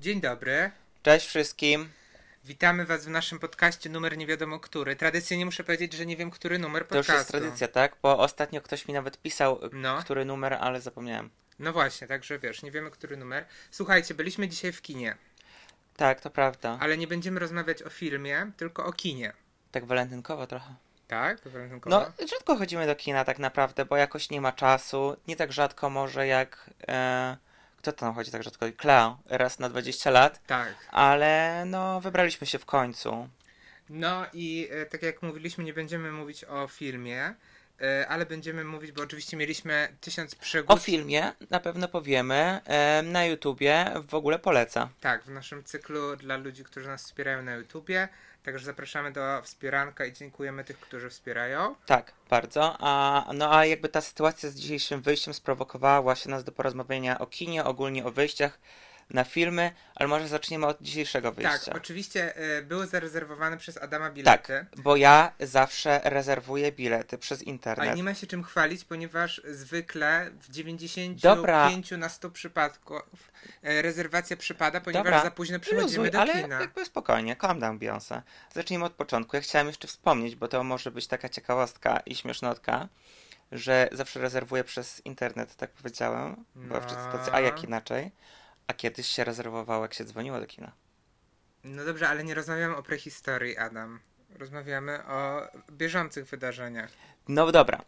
Dzień dobry. Cześć wszystkim. Witamy Was w naszym podcaście numer nie wiadomo który. Tradycyjnie muszę powiedzieć, że nie wiem, który numer To podcastu. już jest tradycja, tak? Bo ostatnio ktoś mi nawet pisał, No. który numer, ale zapomniałem. No właśnie, także wiesz, nie wiemy, który numer. Słuchajcie, byliśmy dzisiaj w kinie, Tak, to prawda. ale nie będziemy rozmawiać o filmie, tylko o kinie. Tak walentynkowo trochę. Tak? Walentynkowo? No, rzadko chodzimy do kina tak naprawdę, bo jakoś nie ma czasu. Nie tak rzadko może jak... E, kto tam chodzi tak rzadko? Cleo, raz na 20 lat. Tak. Ale no, wybraliśmy się w końcu. No i e, tak jak mówiliśmy, nie będziemy mówić o filmie, e, ale będziemy mówić, bo oczywiście mieliśmy tysiąc przygód. O filmie na pewno powiemy. E, na YouTubie w ogóle poleca. Tak, w naszym cyklu dla ludzi, którzy nas wspierają na YouTubie. Także zapraszamy do wspieranka i dziękujemy tych, którzy wspierają. Tak, bardzo. A, no a jakby ta sytuacja z dzisiejszym wyjściem sprowokowała właśnie nas do porozmawiania o kinie, ogólnie o wyjściach na filmy, ale może zaczniemy od dzisiejszego wyjścia. Tak, oczywiście e, były zarezerwowane przez Adama Tak, bilety. bo ja zawsze rezerwuję bilety przez internet. Ale nie ma się czym chwalić, ponieważ zwykle w 95 Dobra. na 100 przypadków e, rezerwacja przypada, ponieważ Dobra, za późno przychodzimy luzuj, do ale kina. jakby spokojnie, calm down Beyoncé. Zacznijmy od początku. Ja chciałem jeszcze wspomnieć, bo to może być taka ciekawostka i śmiesznotka, że zawsze rezerwuję przez internet, tak powiedziałem, bo No. wszyscy tacy, a jak inaczej? A kiedyś się rezerwowało, jak się dzwoniło do kina. No dobrze, ale nie rozmawiamy o prehistorii, Adam. Rozmawiamy o bieżących wydarzeniach. No dobra.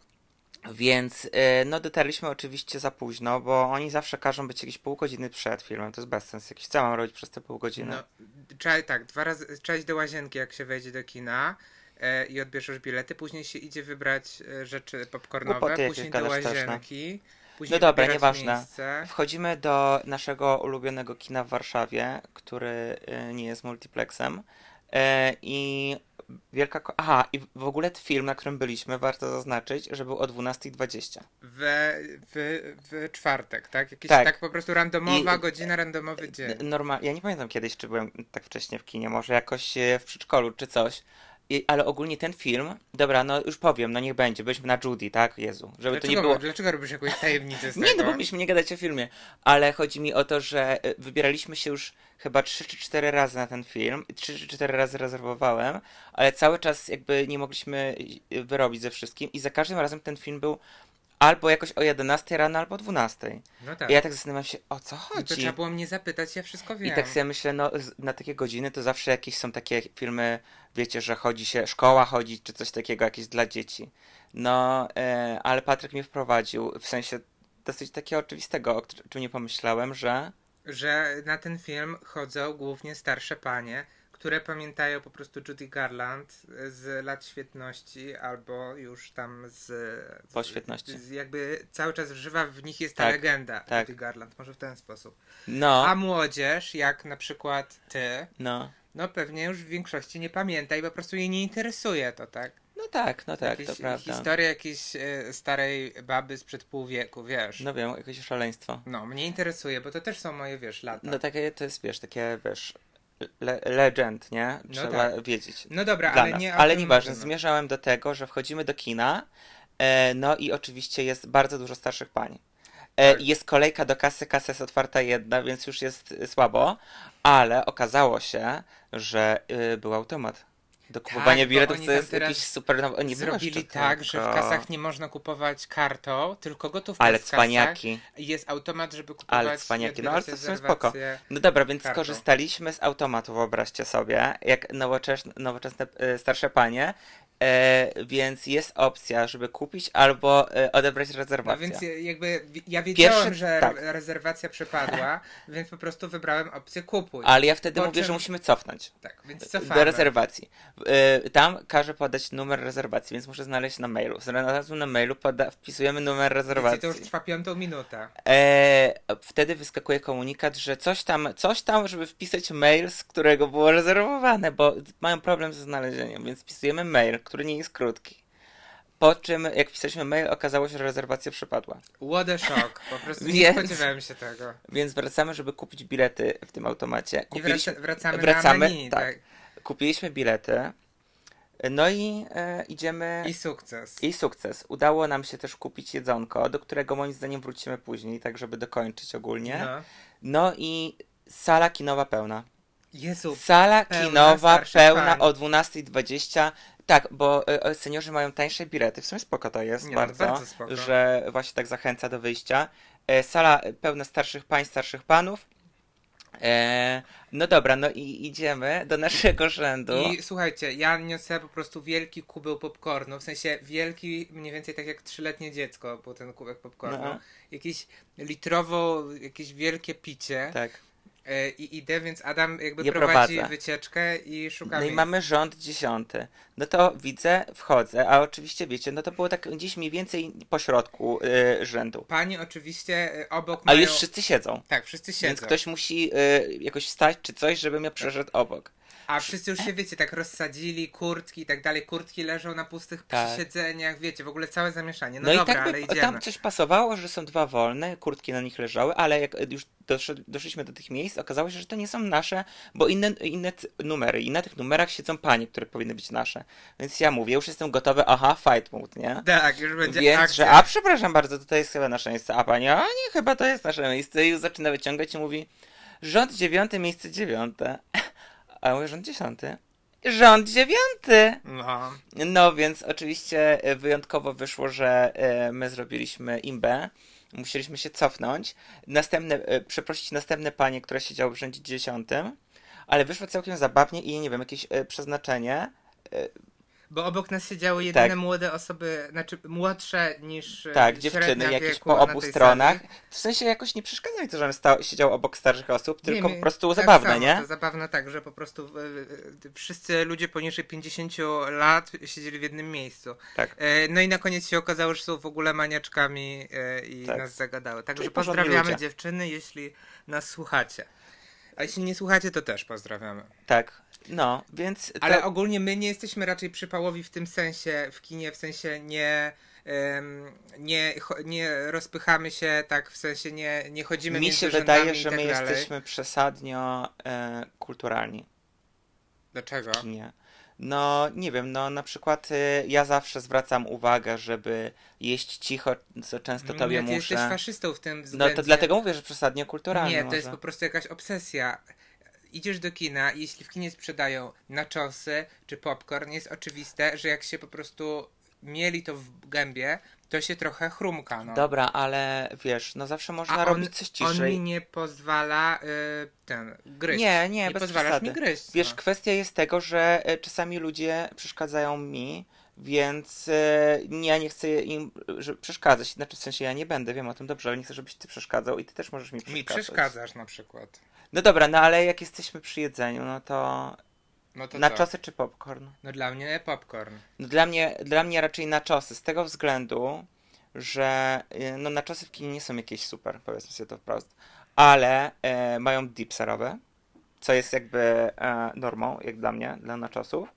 Więc y, no dotarliśmy oczywiście za późno, bo oni zawsze każą być jakieś pół godziny przed filmem. To jest bez sensu. Jakiś co mam robić przez te pół godziny? No, trzeba tak, dwa razy, trzeba iść do łazienki, jak się wejdzie do kina e, i odbierzesz bilety, później się idzie wybrać e, rzeczy popcornowe, Głupoty później do gadasz też, no. Później No dobra, nieważne. miejsce. Wchodzimy do naszego ulubionego kina w Warszawie, który y, nie jest multiplexem. Y, I wielka. Aha, i w ogóle film, na którym byliśmy, warto zaznaczyć, że był o 12.20. W, w, w czwartek, tak? Jakiś Tak. tak. po prostu randomowa I- godzina, randomowy dzień. Normal... Ja nie pamiętam kiedyś, czy byłem tak wcześnie w kinie, może jakoś e, w przedszkolu, czy coś. I, ale ogólnie ten film, dobra, no już powiem, no niech będzie, byliśmy na Judy, tak? Jezu, żeby to nie Dlaczego, było... dlaczego robisz jakąś tajemnicę z Nie, no tego? bo mieliśmy nie gadać o filmie, ale chodzi mi o to, że e, wybieraliśmy się już chyba 3 czy 4 razy na ten film, 3 czy 4 razy rezerwowałem, ale cały czas jakby nie mogliśmy e, wyrobić ze wszystkim i za każdym razem ten film był albo jakoś o 11 rano, albo o 12. No tak. I ja tak zastanawiam się, o co No chodzi? to trzeba było mnie zapytać, ja wszystko wiem. I tak sobie myślę, no na takie godziny to zawsze jakieś są takie filmy, wiecie, że chodzi się, szkoła chodzi, czy coś takiego, jakieś dla dzieci. No, e, ale Patryk mnie wprowadził, w sensie dosyć takiego oczywistego, o czym nie pomyślałem, że... że na ten film chodzą głównie starsze panie, które pamiętają po prostu Judy Garland z lat świetności albo już tam z... z Po świetności. Z, jakby cały czas żywa w nich jest ta Tak, legenda tak. Judy Garland, może w ten sposób. No, A młodzież, jak na przykład ty, no, no pewnie już w większości nie pamięta i po prostu jej nie interesuje to, tak? no tak, no tak, Jakieś to prawda. historia jakiejś e, starej baby sprzed pół wieku, wiesz. No wiem, jakieś szaleństwo. No, mnie interesuje, bo to też są moje, wiesz, lata. No takie to jest, wiesz, takie, wiesz, le legend, nie? No Trzeba tak. wiedzieć. No dobra, ale nas. nie Ale nieważne, zmierzałem do tego, że wchodzimy do kina, e, no i oczywiście jest bardzo dużo starszych pań. E, Tak. Jest kolejka do kasy, kasa jest otwarta jedna, więc już jest słabo, ale okazało się, że y, był automat. Do kupowania bo biletów, to jest jakiś super... No, nie Zrobili tak, że w kasach nie można kupować kartą, tylko gotówką Ale w cwaniaki. Jest automat, żeby kupować Ale cwaniaki, no ale to w sumie spoko. No dobra, więc kartą. skorzystaliśmy z automatu, wyobraźcie sobie, jak nowoczesne, nowoczesne e, starsze panie, e, więc jest opcja, żeby kupić albo e, odebrać No rezerwację. więc ja- jakby ja wiedziałem, Pierwszy- że tak. re- rezerwacja przepadła, więc po prostu wybrałem opcję kupuj. Ale ja wtedy Po mówię, czym- że musimy cofnąć. Tak, więc cofamy. Do rezerwacji. E, Tam każe podać numer rezerwacji, więc muszę znaleźć na mailu. Znalazłem na mailu, poda- wpisujemy numer rezerwacji. to już trwa piątą minutę. E, wtedy wyskakuje komunikat, że coś tam, coś tam, żeby wpisać mail, z którego było rezerwowane, bo mają problem ze znalezieniem, więc wpisujemy mail, który nie jest krótki. Po czym, jak wpisaliśmy mail, okazało się, że rezerwacja przepadła. What a shock. Po prostu nie Więc- spodziewałem się tego. Więc wracamy, żeby kupić bilety w tym automacie. I Kupiliśmy- wracamy, wracamy, na menu, tak. tak. Kupiliśmy bilety, no i e, idziemy... I sukces. I sukces. Udało nam się też kupić jedzonko, do którego moim zdaniem wrócimy później, tak żeby dokończyć ogólnie. No. No i sala kinowa pełna. Jezu, Sala pełna, kinowa pełna o 12.20. Tak, bo e, seniorzy mają tańsze bilety. W sumie spoko to jest Nie, no, bardzo, bardzo spoko. że właśnie tak zachęca do wyjścia. E, sala pełna starszych pań, starszych panów. E, no dobra, no i idziemy do naszego rzędu. I słuchajcie, ja niosę po prostu wielki kubeł popcornu, w sensie wielki, mniej więcej tak jak trzyletnie dziecko był ten kubek popcornu. No. Jakieś litrowo, jakieś wielkie picie. Tak. E, I idę, więc Adam jakby prowadzi wycieczkę i szuka No i miejsc. mamy rząd dziesiąty. No to widzę, wchodzę, a oczywiście wiecie, no to było tak gdzieś mniej więcej po środku y, rzędu. Pani oczywiście e, obok A mają... już wszyscy siedzą. Tak, wszyscy siedzą. Więc ktoś musi y, jakoś wstać czy coś, żebym ja przeszedł obok. A wszyscy już się, wiecie, tak rozsadzili, kurtki i tak dalej. Kurtki leżą na pustych Tak. siedzeniach, wiecie, w ogóle całe zamieszanie. No, No, dobra, i tak ale by idziemy. tam coś pasowało, że są dwa wolne, kurtki na nich leżały, ale jak już doszliśmy do tych miejsc, okazało się, że to nie są nasze, bo inne, inne numery i na tych numerach siedzą panie, które powinny być nasze. Więc ja mówię, już jestem gotowy, aha, fight mode, nie? Tak, już będzie Więc, akcja. że a przepraszam bardzo, tutaj jest chyba nasze miejsce, a pani, a nie, chyba to jest nasze miejsce i już zaczyna wyciągać i mówi, rząd dziewiąty, miejsce dziewiąte. A ja mówię, rząd dziesiąty. Rząd dziewiąty! No. No więc oczywiście e, wyjątkowo wyszło, że e, my zrobiliśmy imbę. Musieliśmy się cofnąć. Następne, e, przeprosić następne panie, które siedziały w rzędzie dziesiątym. Ale wyszło całkiem zabawnie i nie wiem, jakieś e, przeznaczenie. Bo obok nas siedziały jedyne Tak. młode osoby, znaczy młodsze niż e, Tak, dziewczyny jakieś po obu stronach. sali. W sensie jakoś nie przeszkadza mi to, żebym stał, siedział obok starszych osób, tylko Nie, po prostu tak zabawne, samo, nie? To zabawne tak, że po prostu e, e, wszyscy ludzie poniżej 50 lat siedzieli w jednym miejscu. Tak. No i na koniec się okazało, że są w ogóle maniaczkami i Tak. nas zagadały. Także Czyli pozdrawiamy ludzie. dziewczyny, jeśli nas słuchacie. A jeśli nie słuchacie, to też pozdrawiamy. Tak. No, więc. Ale to... ogólnie my nie jesteśmy raczej przypałowi w tym sensie, w kinie, w sensie nie, nie, nie rozpychamy się tak, w sensie nie, nie chodzimy Mi się wydaje, że tak my dalej. jesteśmy przesadnio e, kulturalni. Dlaczego? Nie. No, nie wiem, no na przykład y, ja zawsze zwracam uwagę, żeby jeść cicho, co często tobie nie, ty muszę. jesteś faszystą w tym No względzie. to dlatego mówię, że przesadnie kulturalnie Nie, to może. jest po prostu jakaś obsesja. Idziesz do kina i jeśli w kinie sprzedają naczosy czy popcorn, jest oczywiste, że jak się po prostu mieli to w gębie, to się trochę chrumka. No. Dobra, ale wiesz, no zawsze można on, robić coś on mi ciszej. nie pozwala y, ten gryźć. Nie, nie, bez pozwalasz przesady. mi gryźć. Wiesz, no. kwestia jest tego, że e, czasami ludzie przeszkadzają mi, więc e, ja nie chcę im przeszkadzać. Znaczy, w sensie ja nie będę, wiem o tym dobrze, ale nie chcę, żebyś ty przeszkadzał i ty też możesz mi przeszkadzać. Mi przeszkadzasz na przykład. No dobra, no ale jak jesteśmy przy jedzeniu, no to No to na czosy czy popcorn? No dla mnie popcorn. No dla mnie, dla mnie raczej na czosy, z tego względu, że y, no naczosy w kinie nie są jakieś super, powiedzmy sobie to wprost, ale e, mają dip serowy, co jest jakby e, normą, jak dla mnie, dla naczosów.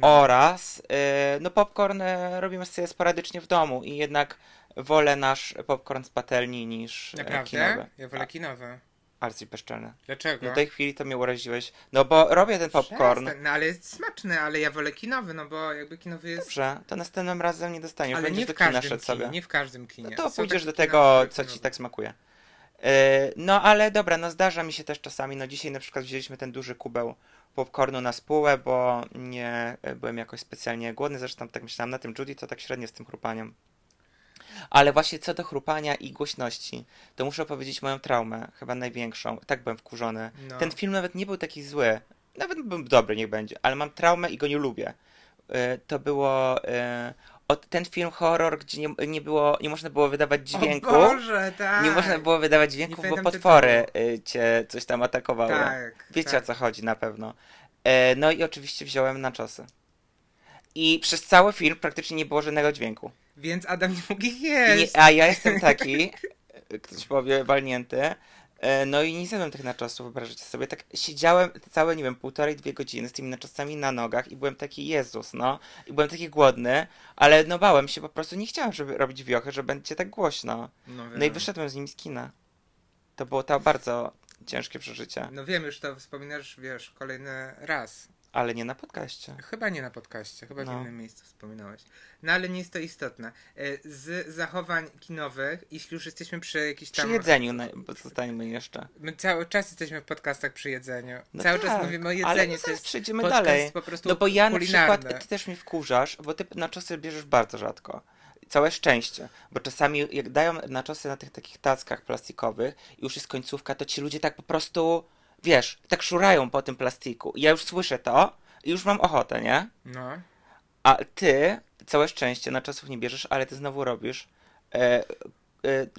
Oraz e, no popcorn e, robimy sobie sporadycznie w domu i jednak wolę nasz popcorn z patelni niż e, Naprawdę? kinowy. Ja wolę kinowy. Arcy bezczelny. Dlaczego? No w tej chwili to mnie uraziłeś. No bo robię ten popcorn. Przestań. No ale jest smaczny, ale ja wolę kinowy, no bo jakby kinowy jest... Dobrze, to następnym razem nie dostaniesz. Ale nie do w każdym kinie, sobie. nie w każdym kinie. No to Są pójdziesz do tego, co ci tak smakuje. E, No ale dobra, no zdarza mi się też czasami, no dzisiaj na przykład wzięliśmy ten duży kubeł popcornu na spółę, bo nie e, byłem jakoś specjalnie głodny, zresztą tak myślałem na tym Judy, to tak średnio z tym chrupaniem. Ale właśnie co do chrupania i głośności, to muszę powiedzieć moją traumę, chyba największą. Tak byłem wkurzony. No. Ten film nawet nie był taki zły. Nawet był dobry, niech będzie, ale mam traumę i go nie lubię. E, To było od, ten film horror, gdzie nie, nie było, nie można było wydawać dźwięku. O Boże, tak. Nie można było wydawać dźwięków, bo potwory y, cię coś tam atakowały. Tak, Wiecie tak. o co chodzi na pewno. E, no i oczywiście wziąłem na czosy. I przez cały film praktycznie nie było żadnego dźwięku. Więc Adam nie mógł ich I, jeść. a ja jestem taki, ktoś powie, walnięty. E, No i nie zjadłem tych naczosów, wyobraźcie sobie. Tak siedziałem całe, nie wiem, półtorej, dwie godziny z tymi naczosami na nogach i byłem taki Jezus, no. I byłem taki głodny, ale no bałem się po prostu, nie chciałem, żeby robić wiochy, że będzie tak głośno. No, No i wyszedłem z nim z kina. To było to bardzo ciężkie przeżycie, No wiem, już to wspominasz, wiesz, kolejny raz. Ale nie na podcaście. Chyba nie na podcaście, chyba w No. innym miejscu wspominałeś. No ale nie jest to istotne. E, Z zachowań kinowych, jeśli już jesteśmy przy jakichś Przy tam... jedzeniu na- zostańmy jeszcze. My cały czas jesteśmy w podcastach przy jedzeniu. No cały tak, czas mówimy o ale jedzeniu. no to jest przejdziemy dalej. po prostu No bo ja na kulinarny. przykład, ty też mnie wkurzasz, bo ty na czosy bierzesz bardzo rzadko. Całe szczęście, bo czasami jak dają na czosy na tych takich tackach plastikowych i już jest końcówka, to ci ludzie tak po prostu, wiesz, tak szurają po tym plastiku. I ja już słyszę to i już mam ochotę, nie? No. A ty, całe szczęście, na czasów nie bierzesz, ale ty znowu robisz e, e,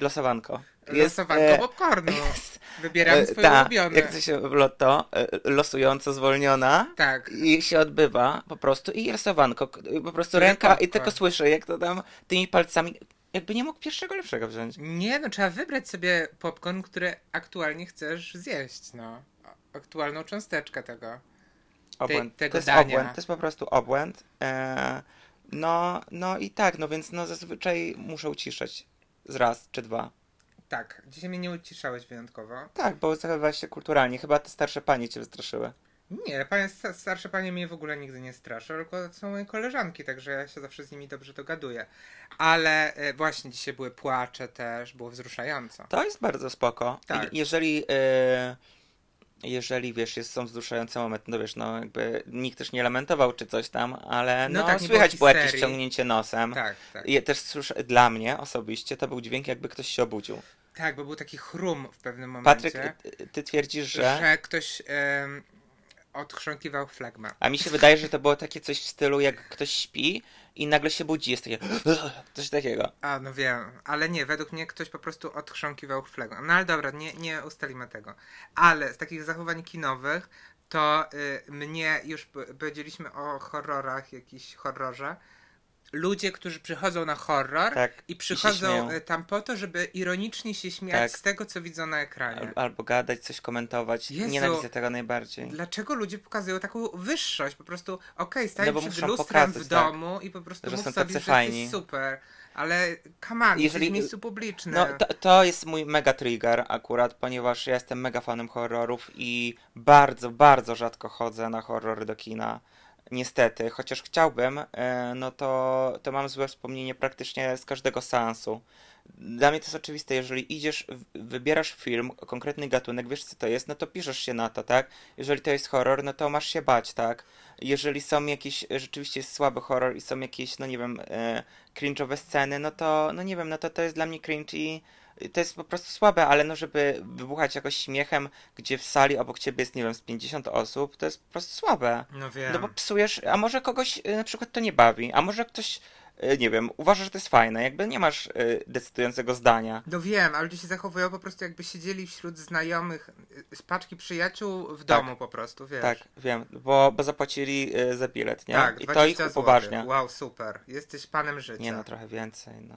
losowanko. Losowanko e, popcornu. jest, Wybieram e, swoje ta, ulubione. Jak to się w lotto, e, losująco zwolniona. Tak. I się odbywa po prostu i losowanko. Po prostu ręka i tylko słyszę, jak to tam tymi palcami. Jakby nie mógł pierwszego lepszego wziąć. Nie, no trzeba wybrać sobie popcorn, który aktualnie chcesz zjeść, no. Aktualną cząsteczkę tego. Obłęd. tego to jest dania. obłęd, to jest po prostu obłęd. E, no, no i tak, no więc no zazwyczaj muszę uciszać. Z raz czy dwa. Tak, dzisiaj mnie nie uciszałeś wyjątkowo. Tak, bo zachowywałeś się kulturalnie. Chyba te starsze panie cię wystraszyły. Nie, panie, sta- starsze panie mnie w ogóle nigdy nie straszą, tylko są moje koleżanki, także ja się zawsze z nimi dobrze dogaduję. Ale e, właśnie dzisiaj były płacze też, było wzruszająco. To jest bardzo spoko. Tak. I- Jeżeli, e, jeżeli wiesz, jest, są wzruszające momenty, no wiesz, no jakby nikt też nie lamentował czy coś tam, ale No no, tak, słychać było było jakieś ciągnięcie nosem. Tak, tak. I też słyszę, dla mnie osobiście to był dźwięk, jakby ktoś się obudził. Tak, bo był taki chrum w pewnym momencie, Patryk, ty, twierdzisz, że... że ktoś em, odchrząkiwał flagmę. A mi się wydaje, że to było takie coś w stylu, jak ktoś śpi i nagle się budzi, jest takie... Coś takiego. A, no wiem, ale nie, według mnie ktoś po prostu odchrząkiwał flagę. No ale dobra, nie, nie ustalimy tego. Ale z takich zachowań kinowych, to y, mnie już powiedzieliśmy o horrorach, jakiś horrorze. Ludzie, którzy przychodzą na horror Tak, i i przychodzą śmieją. y, tam po to, żeby ironicznie się śmiać Tak. z tego, co widzą na ekranie. Al- Albo gadać, coś komentować. Jezu. Nienawidzę tego najbardziej. Dlaczego ludzie pokazują taką wyższość? Po prostu, okej, staj No bo przed lustrem pokazać, w tak, domu i po prostu że mów są sobie, tacy fajni. super. Ale come on, Jeżeli- w miejscu publicznym. No, to, to jest mój mega trigger akurat, ponieważ ja jestem mega fanem horrorów i bardzo, bardzo rzadko chodzę na horrory do kina. Niestety, chociaż chciałbym, e, no to, to mam złe wspomnienie praktycznie z każdego seansu. Dla mnie to jest oczywiste, jeżeli idziesz, wybierasz film, konkretny gatunek, wiesz co to jest, no to piszesz się na to, tak? Jeżeli to jest horror, no to masz się bać, tak? Jeżeli są jakieś, rzeczywiście jest słaby horror i są jakieś, no nie wiem, e, cringe'owe sceny, no to, no nie wiem, no to to jest dla mnie cringe i to jest po prostu słabe, ale no żeby wybuchać jakoś śmiechem, gdzie w sali obok ciebie jest, nie wiem, z 50 osób, to jest po prostu słabe. No wiem. No bo psujesz, a może kogoś y, na przykład to nie bawi, a może ktoś, y, nie wiem, uważa, że to jest fajne, jakby nie masz y, decydującego zdania. No wiem, ale ludzie się zachowują po prostu jakby siedzieli wśród znajomych, z paczki przyjaciół w Tak. domu po prostu, wiesz. Tak, wiem, bo, bo zapłacili y, za bilet, nie? Tak, I to 20 ich upoważnia. Wow, super. Jesteś panem życia. Nie no, trochę więcej, no.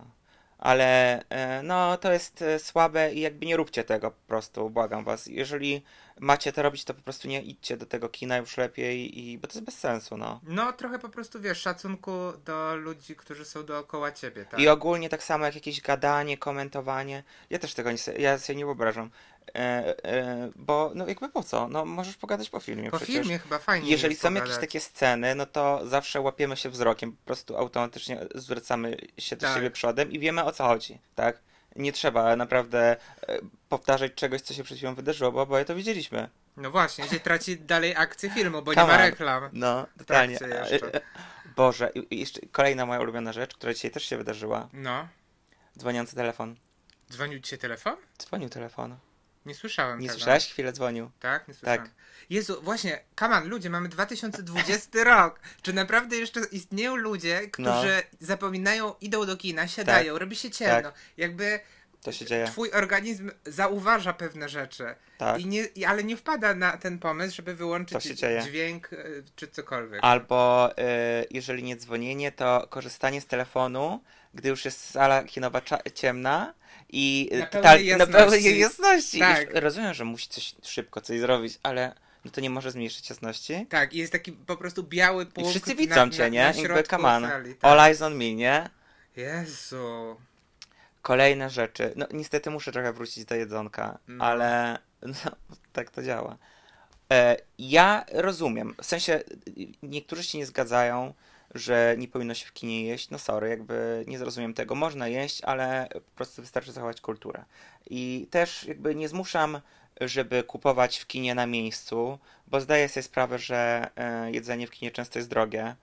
Ale e, no, to jest e, słabe i jakby nie róbcie tego po prostu, błagam was. Jeżeli macie to robić, to po prostu nie idźcie do tego kina już lepiej, i, bo to jest bez sensu, no. No trochę po prostu, wiesz, szacunku do ludzi, którzy są dookoła ciebie, tak? I ogólnie tak samo jak jakieś gadanie, komentowanie. Ja też tego nie, ja sobie nie wyobrażam. E, e, bo no jakby po co? No możesz pogadać po filmie Po przecież. filmie chyba fajnie Jeżeli są pogadać. jakieś takie sceny, no to zawsze łapiemy się wzrokiem, po prostu automatycznie zwracamy się do Tak. siebie przodem i wiemy o co chodzi, tak? Nie trzeba naprawdę e, powtarzać czegoś, co się przed chwilą wydarzyło, bo oboje to widzieliśmy. No właśnie, się traci dalej akcję filmu, bo Come nie ma reklam. No, totalnie. trakcie jeszcze. Boże, i jeszcze kolejna moja ulubiona rzecz, która dzisiaj też się wydarzyła. No. Dzwoniący telefon. Dzwonił ci się telefon? Dzwonił telefon. Nie słyszałem Nie tego. słyszałeś? Chwilę dzwonił. Tak? Nie słyszałem. Tak. Jezu, właśnie, kaman, ludzie, mamy 2020 rok. Czy naprawdę jeszcze istnieją ludzie, którzy zapominają, idą do kina, siadają, Tak. robi się ciemno. Tak. Jakby To się dzieje. twój organizm zauważa pewne rzeczy. Tak. I nie, i, ale nie wpada na ten pomysł, żeby wyłączyć dźwięk y, czy cokolwiek. Albo y, jeżeli nie dzwonienie, to korzystanie z telefonu, gdy już jest sala kinowa ciemna i y, Na total- pełnej na jasności. pełnej jasności. Tak. Rozumiem, że musi coś szybko coś zrobić, ale no to nie może zmniejszyć jasności. Tak, i jest taki po prostu biały I punkt wszyscy na- widzą na, cię, na, nie? Na Jakby come on. sali, tak. All eyes on me, nie? Jezu. Kolejne rzeczy. No niestety muszę trochę wrócić do jedzonka, No. ale no, tak to działa. E, ja rozumiem, w sensie y, niektórzy się nie zgadzają, że nie powinno się w kinie jeść. No sorry, jakby nie zrozumiem tego. Można jeść, ale po prostu wystarczy zachować kulturę. I też jakby nie zmuszam, żeby kupować w kinie na miejscu, bo zdaję sobie sprawę, że e, jedzenie w kinie często jest drogie.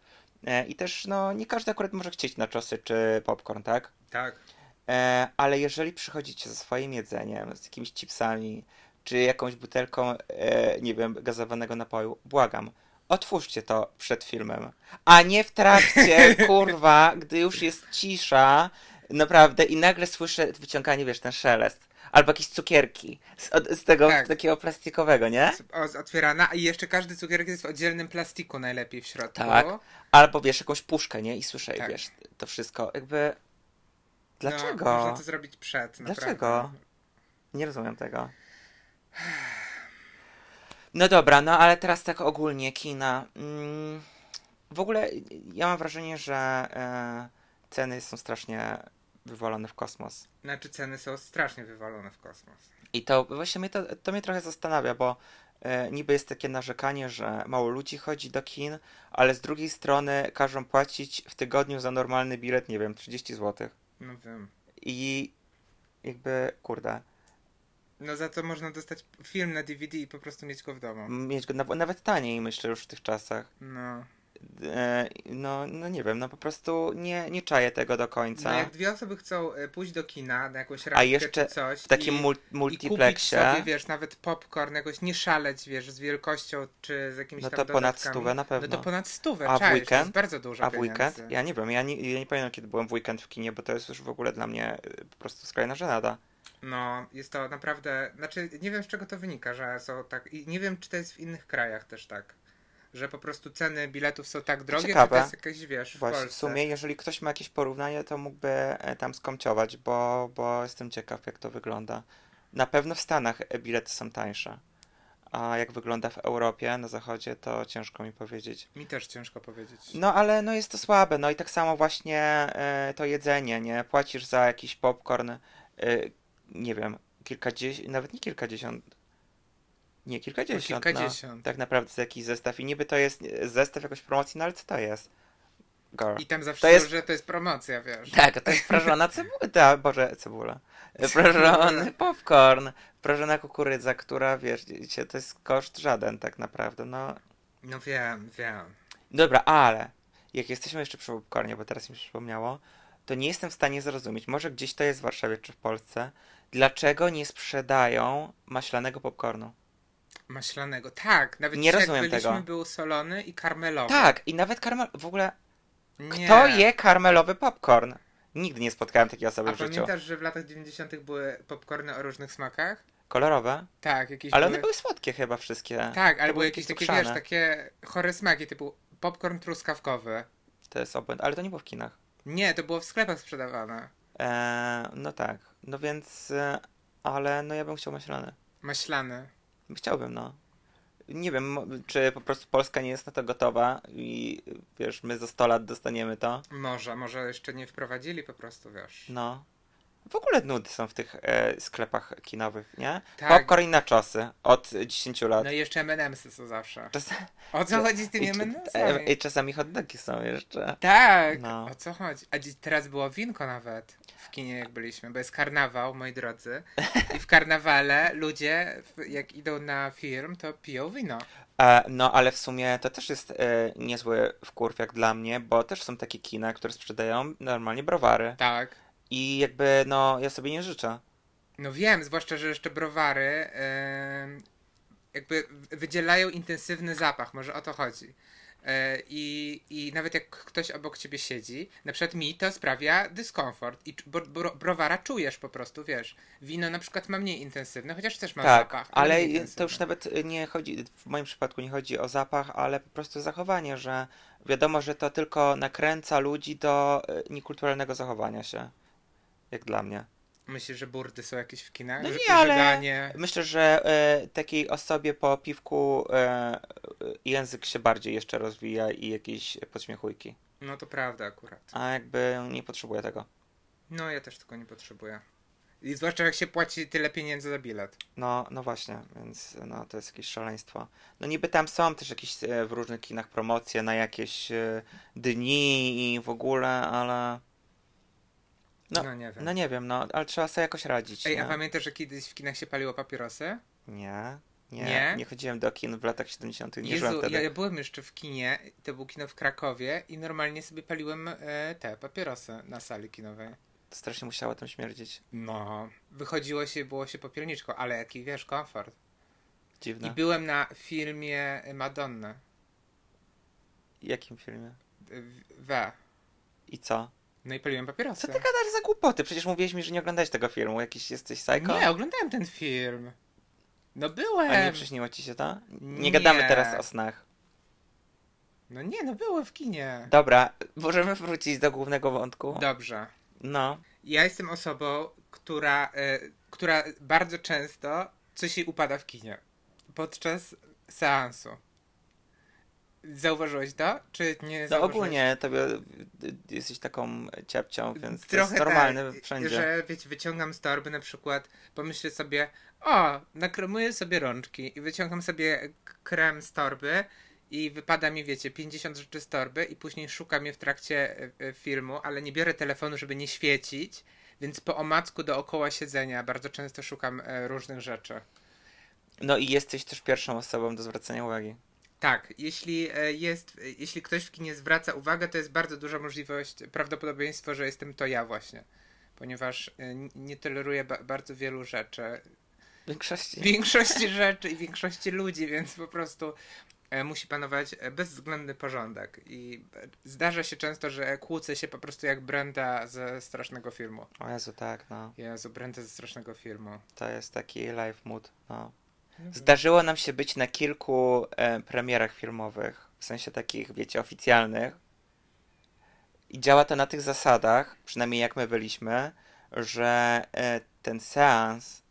E, I też no nie każdy akurat może chcieć na czosy czy popcorn, tak? Tak. E, ale jeżeli przychodzicie ze swoim jedzeniem, z jakimiś chipsami, czy jakąś butelką, nie wiem, gazowanego napoju, błagam, otwórzcie to przed filmem, a nie w trakcie, kurwa, gdy już jest cisza, naprawdę, i nagle słyszę wyciąganie, wiesz, ten szelest. Albo jakieś cukierki z, od- z tego Tak. takiego plastikowego, nie? Otwierana, i jeszcze każdy cukierek jest w oddzielnym plastiku najlepiej w środku. Tak. Albo wiesz, jakąś puszkę, nie? I słyszę, Tak. wiesz, to wszystko, jakby... Dlaczego? No, można to zrobić przed. Dlaczego? Naprawdę. Nie rozumiem tego. No dobra, no ale teraz tak ogólnie kina. Mm, w ogóle ja mam wrażenie, że e, ceny są strasznie wywalone w kosmos. Znaczy ceny są strasznie wywalone w kosmos. I to właśnie mnie to, to mnie trochę zastanawia, bo e, niby jest takie narzekanie, że mało ludzi chodzi do kin, ale z drugiej strony każą płacić w tygodniu za normalny bilet, nie wiem, 30 zł. No wiem. I jakby, kurde, No za to można dostać film na DVD i po prostu mieć go w domu. mieć go naw- nawet taniej, myślę, już w tych czasach. No. E, no, no nie wiem, no po prostu nie, nie czaję tego do końca. No jak dwie osoby chcą e, pójść do kina na jakąś randkę jeszcze czy coś w takim i, mul- i kupić multiplexie, sobie, wiesz, nawet popcorn, jakoś nie szaleć, wiesz, z wielkością czy z jakimiś No to ponad dodatkami. stówę na pewno. No to ponad stówę, A w czaisz, to weekend? jest bardzo dużo a w weekend? Ja nie wiem, ja nie, ja nie pamiętam kiedy byłem w weekend w kinie, bo to jest już w ogóle dla mnie y, po prostu skrajna żenada. No, jest to naprawdę, znaczy nie wiem z czego to wynika, że są tak, i nie wiem czy to jest w innych krajach też tak, że po prostu ceny biletów są tak drogie, Ciekawe. czy to jest jakieś, wiesz, w Właśnie, Polsce. w sumie, jeżeli ktoś ma jakieś porównanie, to mógłby e, tam skomciować, bo, bo jestem ciekaw, jak to wygląda. Na pewno w Stanach e, bilety są tańsze. A jak wygląda w Europie, na zachodzie, to ciężko mi powiedzieć. Mi też ciężko powiedzieć. No ale no jest to słabe, no i tak samo właśnie e, to jedzenie, nie? Płacisz za jakiś popcorn, e, nie wiem, kilkadziesiąt, nawet nie kilkadziesiąt, nie kilkadziesiąt, No, kilkadziesiąt. No, tak naprawdę za jakiś zestaw i niby to jest zestaw jakoś promocji, no ale co to jest? Girl. I tam zawsze To jest- że to jest promocja, wiesz. Tak, to jest prażona cebula, boże, cebula. Prażony popcorn, prażona kukurydza, która, wiesz, to jest koszt żaden tak naprawdę, no. No wiem, wiem. Dobra, ale jak jesteśmy jeszcze przy popcornie, bo teraz mi się przypomniało, to nie jestem w stanie zrozumieć, może gdzieś to jest w Warszawie czy w Polsce, dlaczego nie sprzedają maślanego popcornu. Maślanego, tak. Nawet Nie jak rozumiem byliśmy, tego. był solony i karmelowy. Tak, i nawet karmel... W ogóle, Nie. kto je karmelowy popcorn? Nigdy nie spotkałem takiej osoby A w życiu. pamiętasz, że w latach 90. były popcorny o różnych smakach? Kolorowe? Tak, jakieś Ale były... one były słodkie chyba wszystkie. Tak, ale były jakieś takie, wiesz, takie chore smaki, typu popcorn truskawkowy. To jest obłęd, ale to nie było w kinach. Nie, to było w sklepach sprzedawane. Eee, no tak, no więc, e, ale no ja bym chciał maślany. Maślany. Chciałbym, no. Nie wiem, czy po prostu Polska nie jest na to gotowa i wiesz, my za 100 lat dostaniemy to. Może, może jeszcze nie wprowadzili po prostu, wiesz. No. W ogóle nudy są w tych e, sklepach kinowych, nie? Tak. Popcorn i naczosy od 10 lat. No i jeszcze M&M'sy są zawsze. Czas... O co chodzi z tymi M&M'sami? e, I czasami hot dogi są jeszcze. Tak, No. o co chodzi? A teraz było winko nawet w kinie, jak byliśmy, bo jest karnawał, moi drodzy. I w karnawale ludzie, jak idą na film, to piją wino. E, no, ale w sumie to też jest e, niezły wkurw jak dla mnie, bo też są takie kina, które sprzedają normalnie browary. Tak. I jakby, no, ja sobie nie życzę. No wiem, zwłaszcza, że jeszcze browary em, jakby wydzielają intensywny zapach, może o to chodzi. E, I, I nawet jak ktoś obok ciebie siedzi, na przykład mi to sprawia dyskomfort. I bo, bro, browara czujesz po prostu, wiesz. Wino na przykład ma mniej intensywny, chociaż też ma Tak, zapach. ale to już nawet nie chodzi, w moim przypadku nie chodzi o zapach, ale po prostu zachowanie, że wiadomo, że to tylko nakręca ludzi do y, niekulturalnego zachowania się. Jak dla mnie. Myślisz, że burdy są jakieś w kinach? No nie, ale żeganie? myślę, że e, takiej osobie po piwku e, e, język się bardziej jeszcze rozwija i jakieś podśmiechujki. No to prawda akurat. A jakby nie potrzebuję tego. No ja też tego nie potrzebuję. I zwłaszcza jak się płaci tyle pieniędzy za bilet. No, no właśnie, więc no, to jest jakieś szaleństwo. No niby tam są też jakieś w różnych kinach promocje na jakieś dni i w ogóle, ale... No, No, nie wiem. No nie wiem, no, ale trzeba sobie jakoś radzić, Ej, nie? a pamiętasz, że kiedyś w kinach się paliło papierosy? Nie, nie, Nie? nie chodziłem do kin w latach 70 nie Jezu, ja, ja byłem jeszcze w kinie, to było kino w Krakowie i normalnie sobie paliłem e, te papierosy na sali kinowej. To strasznie musiało tam śmierdzieć. No. Wychodziło się, było się popierniczką, ale jaki, wiesz, komfort. Dziwne. I byłem na filmie Madonna. Jakim filmie? w- We. I co? No i paliłem papierosy. Co ty gadasz za głupoty? Przecież mówiłeś mi, że nie oglądałeś tego filmu. Jakiś jesteś psycho? Nie, oglądałem ten film. No byłem. A nie przyśniło ci się to? Nie, Nie. gadamy teraz o snach. No nie, no byłem w kinie. Dobra, możemy wrócić do głównego wątku? Dobrze. No. Ja jestem osobą, która, e, która bardzo często coś jej upada w kinie. Podczas seansu. Zauważyłeś to? Czy nie No ogólnie tobie y, jesteś taką ciapcią, więc to Trochę jest normalne tak, wszędzie. że wiecie, wyciągam z torby na przykład, pomyślę sobie, o, nakremuję sobie rączki i wyciągam sobie krem z torby i wypada mi, wiecie, 50 rzeczy z torby i później szukam je w trakcie e, filmu, ale nie biorę telefonu, żeby nie świecić, więc po omacku dookoła siedzenia bardzo często szukam e, różnych rzeczy. No i jesteś też pierwszą osobą do zwracania uwagi. Tak, jeśli e, jest, e, jeśli ktoś w kinie zwraca uwagę, to jest bardzo duża możliwość, prawdopodobieństwo, że jestem to ja właśnie. Ponieważ e, nie toleruję ba- bardzo wielu rzeczy. Większości. Większości rzeczy i większości ludzi, więc po prostu musi panować bezwzględny porządek. I zdarza się często, że kłócę się po prostu jak Brenda ze strasznego filmu. O Jezu, tak, no. Jezu, Brenda ze strasznego filmu. To jest taki life mood, no. Zdarzyło nam się być na kilku e, premierach filmowych, w sensie takich, wiecie, oficjalnych. I działa to na tych zasadach, przynajmniej jak my byliśmy, że e, ten seans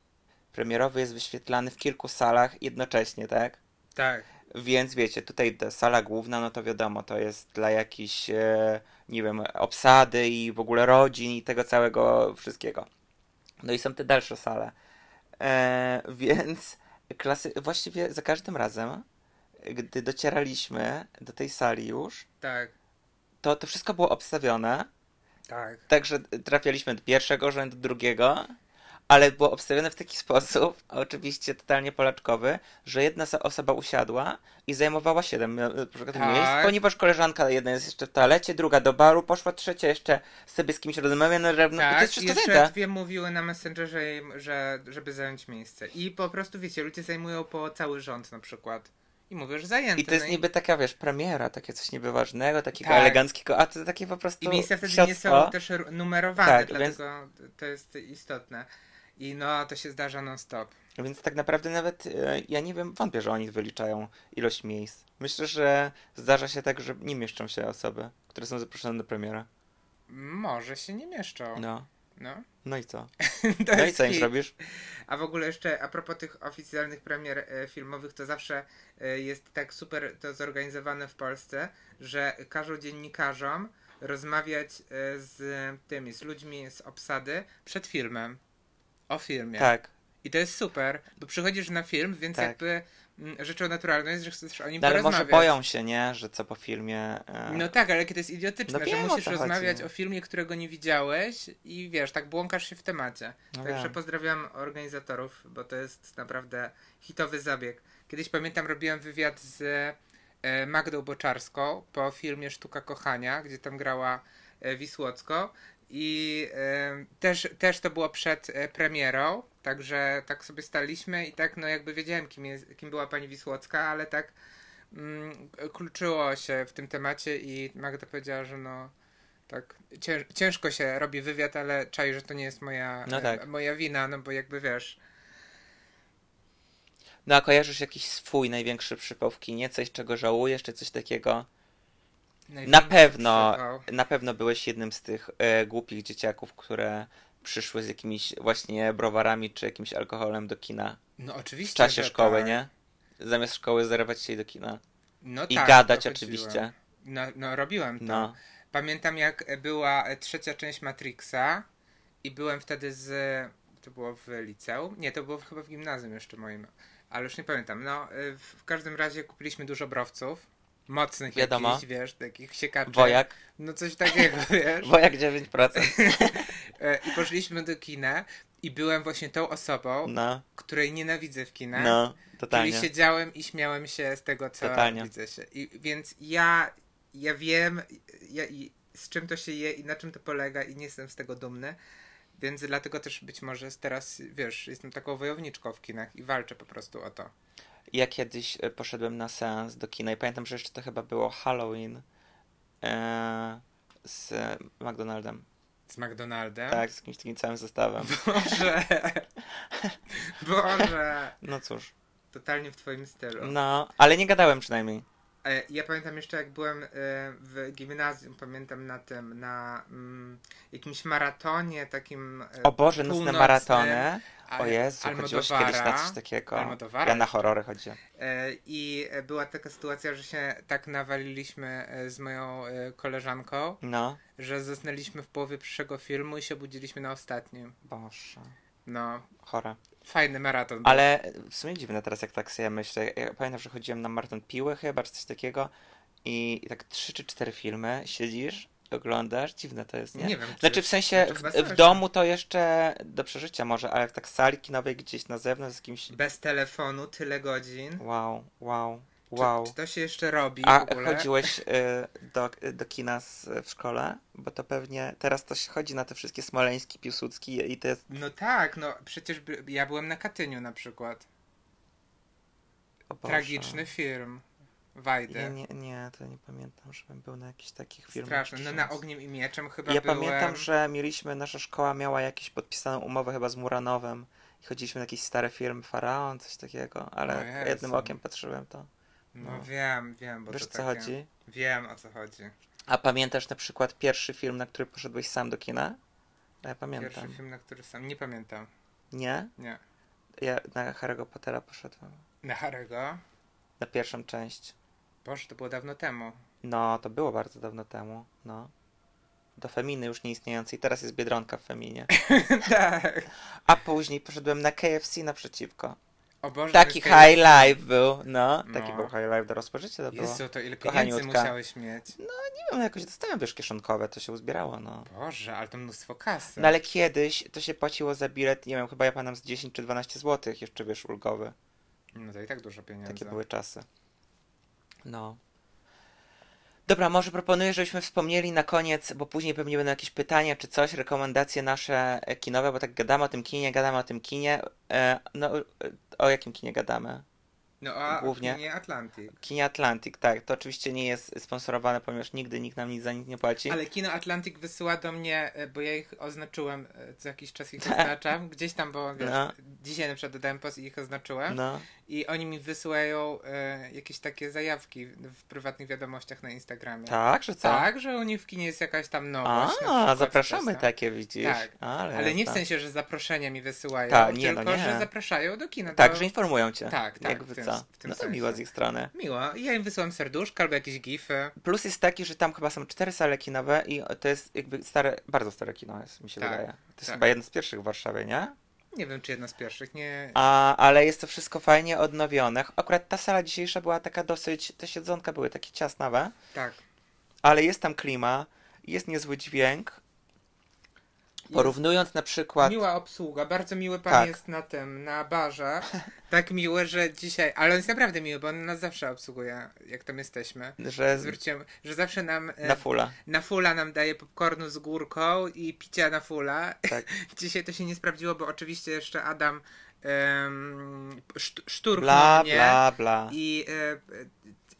premierowy jest wyświetlany w kilku salach jednocześnie, tak? Tak. Więc wiecie, tutaj ta sala główna, no to wiadomo, to jest dla jakiejś, e, nie wiem, obsady i w ogóle rodzin i tego całego wszystkiego. No i są te dalsze sale. E, więc klasy, właściwie za każdym razem, gdy docieraliśmy do tej sali już, Tak. to to wszystko było obstawione, Tak. Także trafialiśmy do pierwszego rzędu, drugiego, ale było obstawione w taki sposób, oczywiście totalnie polaczkowy, że jedna osoba usiadła i zajmowała siedem e, na przykład Tak. miejsc, ponieważ koleżanka jedna jest jeszcze w toalecie, druga do baru, poszła trzecia jeszcze sobie z kimś rozmawia na drewno i to Tak, jest i jeszcze dwie mówiły na Messengerze, że, żeby zająć miejsce. I po prostu, wiecie, ludzie zajmują po cały rząd na przykład. I mówią, że zajęty. I to jest no niby taka, wiesz, premiera, takie coś niby ważnego, takiego Tak. eleganckiego, a to takie po prostu I miejsca wtedy nie psiostwo. są też numerowane, Tak, dlatego to jest istotne. I no, to się zdarza non-stop. Więc tak naprawdę nawet e, ja nie wiem, wątpię, że oni wyliczają ilość miejsc. Myślę, że zdarza się tak, że nie mieszczą się osoby, które są zaproszone do premiera. Może się nie mieszczą. No. No. No i co? No i co im hit. zrobisz? A w ogóle jeszcze a propos tych oficjalnych premier e, filmowych, to zawsze e, jest tak super to zorganizowane w Polsce, że każą dziennikarzom rozmawiać z tymi, z ludźmi z obsady przed filmem. O filmie. Tak. I to jest super, bo przychodzisz na film, więc Tak. jakby mm, rzeczą naturalną jest, że chcesz o nim No, ale może porozmawiać. boją się, nie? Że co po filmie... E... No tak, ale kiedy jest idiotyczne, No że o musisz co chodzi. rozmawiać o filmie, którego nie widziałeś i wiesz, tak błąkasz się w temacie. No Także wiem. pozdrawiam organizatorów, bo to jest naprawdę hitowy zabieg. Kiedyś pamiętam, robiłem wywiad z e, Magdą Boczarską po filmie Sztuka Kochania, gdzie tam grała e, Wisłocko i też, też to było przed e, premierą, także tak sobie staliśmy i tak no jakby wiedziałem kim, jest, kim była pani Wisłocka, ale tak mm, kluczyło się w tym temacie i Magda powiedziała, że no tak cięż, ciężko się robi wywiad, ale czaj, że to nie jest moja, No tak. e, moja wina, no bo jakby wiesz, No a kojarzysz jakiś swój największy przypał w kinie? Coś, czego żałujesz, czy coś takiego? Na pewno, na pewno byłeś jednym z tych e, głupich dzieciaków, które przyszły z jakimiś właśnie browarami czy jakimś alkoholem do kina No w oczywiście, czasie że szkoły, tak. nie? Zamiast szkoły zarywać się do kina. No I tak, gadać oczywiście. No, no robiłem to. No. Pamiętam jak była trzecia część Matrixa i byłem wtedy z... To było w liceum? Nie, to było chyba w gimnazjum jeszcze moim. Ale już nie pamiętam. No, w w każdym razie kupiliśmy dużo browców. Mocnych Wiadomo. jakichś, wiesz, takich siekaczy. Wojak. No coś takiego, wiesz. Wojak 9%. E, I poszliśmy do kina i byłem właśnie tą osobą, No, której nienawidzę w kinach. no, Czyli totalnie. siedziałem i śmiałem się z tego, co Totalnie. widzę się. I, więc ja, ja wiem, ja, z czym to się je i na czym to polega i nie jestem z tego dumny. Więc dlatego też być może teraz, wiesz, jestem taką wojowniczką w kinach i walczę po prostu o to. Ja kiedyś e, poszedłem na seans do kina i pamiętam, że jeszcze to chyba było Halloween e, z McDonaldem. Z McDonaldem. Tak, z jakimś takim całym zestawem. Boże. Boże. No cóż. Totalnie w twoim stylu. No, ale nie gadałem przynajmniej. E, Ja pamiętam jeszcze jak byłem e, w gimnazjum, pamiętam na tym, na mm, jakimś maratonie takim e, O Boże, nocne północnym, maratony. O Jezu, chodziłeś kiedyś na coś takiego. Ja na horrory chodziłem. I była taka sytuacja, że się tak nawaliliśmy z moją koleżanką, No. że zasnęliśmy w połowie pierwszego filmu i się obudziliśmy na ostatnim. Boże. No, Chore. fajny maraton. był. Ale w sumie dziwne teraz, jak tak sobie myślę. Ja pamiętam, że chodziłem na maraton Piły chyba, czy coś takiego. I, tak trzy czy cztery filmy siedzisz, oglądasz. Dziwne to jest, nie? Nie wiem, czy- Znaczy w sensie znaczy w, w domu to jeszcze do przeżycia może, ale w tak sali kinowej gdzieś na zewnątrz z kimś... Bez telefonu, tyle godzin. Wow, wow, wow. czy to się jeszcze robi A w ogóle? chodziłeś y, do, do kina z, w szkole? Bo to pewnie teraz to się chodzi na te wszystkie Smoleński, Piłsudski i te... No tak, no przecież by, ja byłem na Katyniu na przykład. Tragiczny film. Wajdy. Ja nie, nie, to nie pamiętam, żebym był na jakichś takich filmach. Straszny. No na. Ogniem i Mieczem chyba Ja byłem. pamiętam, że mieliśmy, nasza szkoła miała jakieś podpisaną umowę chyba z Muranowem i chodziliśmy na jakieś stare filmy, Faraon, coś takiego, ale jednym okiem patrzyłem to. No, no. wiem, wiem, bo Wiesz to o co takie... chodzi? Wiem o co chodzi. A pamiętasz na przykład pierwszy film, na który poszedłeś sam do kina? Ja pamiętam. Pierwszy film, na który sam... Nie pamiętam. Nie? Nie. Ja na Harry'ego Pottera poszedłem. Na Harego? Na pierwszą część. Boże, to było dawno temu. No, to było bardzo dawno temu, no. Do Feminy już nieistniejącej, teraz jest Biedronka w Feminie. tak. A później poszedłem na KFC naprzeciwko. O Boże, Taki high life był, no. Taki No. był high life do rozpożycia, to było. Jezu, to ile pieniędzy musiałeś mieć. Nie wiem, no jakoś dostałem wiesz kieszonkowe, to się uzbierało, no. Boże, ale to mnóstwo kasy. No ale kiedyś to się płaciło za bilet, nie wiem, chyba ja pamiętam z 10 czy 12 zł, jeszcze wiesz, ulgowy. No to i tak dużo pieniędzy. Takie były czasy. No. Dobra, może proponuję, żebyśmy wspomnieli na koniec, bo później pewnie będą jakieś pytania czy coś, rekomendacje nasze e, kinowe, bo tak gadamy o tym kinie, gadamy o tym kinie. E, no, e, o jakim kinie gadamy? No a Głównie. nie Atlantic. Kinie Atlantic, tak. To oczywiście nie jest sponsorowane, ponieważ nigdy nikt nam nic za nic nie płaci. Ale Kino Atlantic wysyła do mnie, e, bo ja ich oznaczyłem, e, co jakiś czas ich oznaczam, gdzieś tam, bo wiesz, No. dzisiaj na przykład dodałem post i ich oznaczyłem No, i oni mi wysyłają e, jakieś takie zajawki w prywatnych wiadomościach na Instagramie. Tak, że co? Tak, że u nich w kinie jest jakaś tam nowość. A, zapraszamy takie, widzisz? Tak, Ale, ale, nie w sensie, że zaproszenia mi wysyłają, Tak, nie, no tylko nie. że zapraszają do kina. Tak, to... że informują cię. Tak, tak, Jakby w co. w tym no to sensie. miło z ich strony. Miło. Ja im wysyłam serduszka albo jakieś gify. Plus jest taki, że tam chyba są cztery sale kinowe i to jest jakby stare, bardzo stare kino jest, mi się Tak, wydaje. To jest tak. chyba jedno z pierwszych w Warszawie, nie? Nie wiem, czy jedna z pierwszych, nie... A, ale jest to wszystko fajnie odnowione. Akurat ta sala dzisiejsza była taka dosyć, te siedzonka były takie ciasnawe, Tak. ale jest tam klima, jest niezły dźwięk. Porównując na przykład... Miła obsługa, bardzo miły pan Tak. jest na tym, na barze. Tak miły, że dzisiaj. Ale on jest naprawdę miły, bo on nas zawsze obsługuje, jak tam jesteśmy. Że Zwróciłem, że zawsze nam. e, na fulla. Na fula nam daje popcornu z górką i picia na fula. Tak. Dzisiaj to się nie sprawdziło, bo oczywiście jeszcze Adam um, szturchnął Bla, mnie bla, bla. i, e,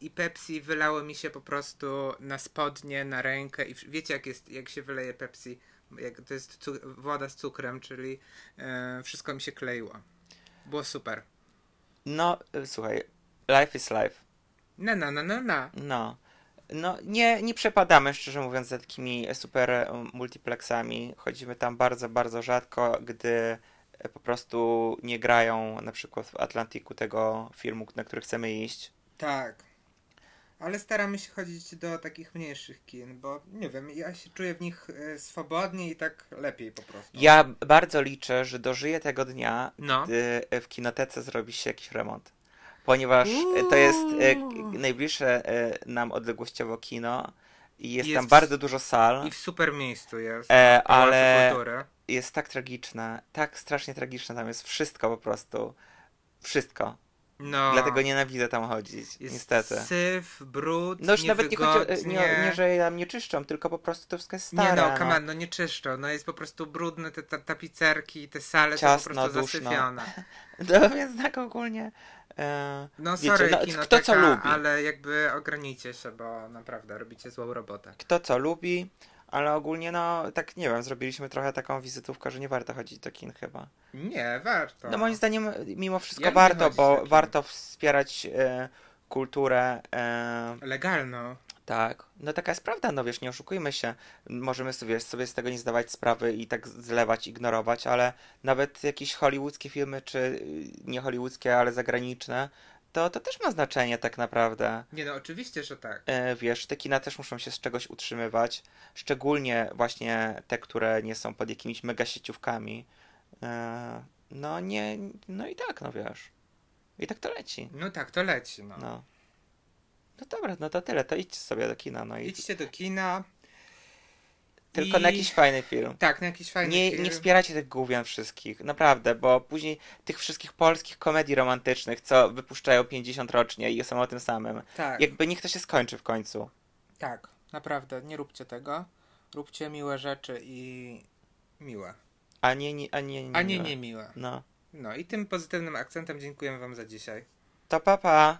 i Pepsi wylało mi się po prostu na spodnie, na rękę i wiecie jak jest, jak się wyleje Pepsi? Jak to jest woda z cukrem, czyli e, wszystko mi się kleiło. Było super. No, y, słuchaj, life is life. No, no, no, no, no. No. No, nie, nie przepadamy, szczerze mówiąc, za takimi super um, multiplexami. Chodzimy tam bardzo, bardzo rzadko, gdy e, po prostu nie grają na przykład w Atlantiku tego filmu, na który chcemy iść. Tak. Ale staramy się chodzić do takich mniejszych kin, bo nie wiem, ja się czuję w nich e, swobodnie i tak lepiej po prostu. Ja bardzo liczę, że dożyję tego dnia, No. gdy e, w kinotece zrobi się jakiś remont. Ponieważ e, to jest najbliższe nam odległościowo kino i jest, Jest tam bardzo dużo sal. I w super miejscu jest. E, ale- jest tak tragiczne, tak strasznie tragiczne, tam jest wszystko po prostu. Wszystko. No. Dlatego nienawidzę tam chodzić, jest niestety. syf, brud, No już nawet nie chodzi o, nie, nie, że tam nie czyszczą, tylko po prostu to wszystko jest Nie stare. no, come on, no nie czyszczą, no jest po prostu brudne, te ta, tapicerki, te sale Ciasno, są po prostu duszno. zasyfione. No więc tak ogólnie. E, No wiecie, sorry, no, kinoteka, kto co lubi. ale jakby ograniccie się, bo naprawdę robicie złą robotę. Kto co lubi, ale ogólnie no, tak nie wiem, zrobiliśmy trochę taką wizytówkę, że nie warto chodzić do kin chyba. Nie, warto. No moim zdaniem mimo wszystko Ja warto, bo warto wspierać e, kulturę. E, Legalną. Tak, no taka jest prawda, no wiesz, nie oszukujmy się. Możemy sobie, sobie z tego nie zdawać sprawy i tak zlewać, ignorować, ale nawet jakieś hollywoodzkie filmy, czy y, nie hollywoodzkie, ale zagraniczne, to, to też ma znaczenie tak naprawdę. Nie no, oczywiście, że tak. E, wiesz, te kina też muszą się z czegoś utrzymywać, szczególnie właśnie te, które nie są pod jakimiś mega sieciówkami. E, no nie, no i tak, no wiesz. I tak to leci. No tak, to leci, no. No. No dobra, no to tyle, to idźcie sobie do kina, no i Idźcie do kina. Tylko i... na jakiś fajny film. Tak, na jakiś fajny Nie, film. nie wspierajcie tych gówien wszystkich, naprawdę, bo później tych wszystkich polskich komedii romantycznych, co wypuszczają 50 rocznie i są o tym samym. Tak, Jakby niech to się skończy w końcu. tak, naprawdę, nie róbcie tego. Róbcie miłe rzeczy i miłe. A nie, nie, a nie, nie. A nie miłe. niemiłe. No. No i tym pozytywnym akcentem dziękuję wam za dzisiaj. To papa.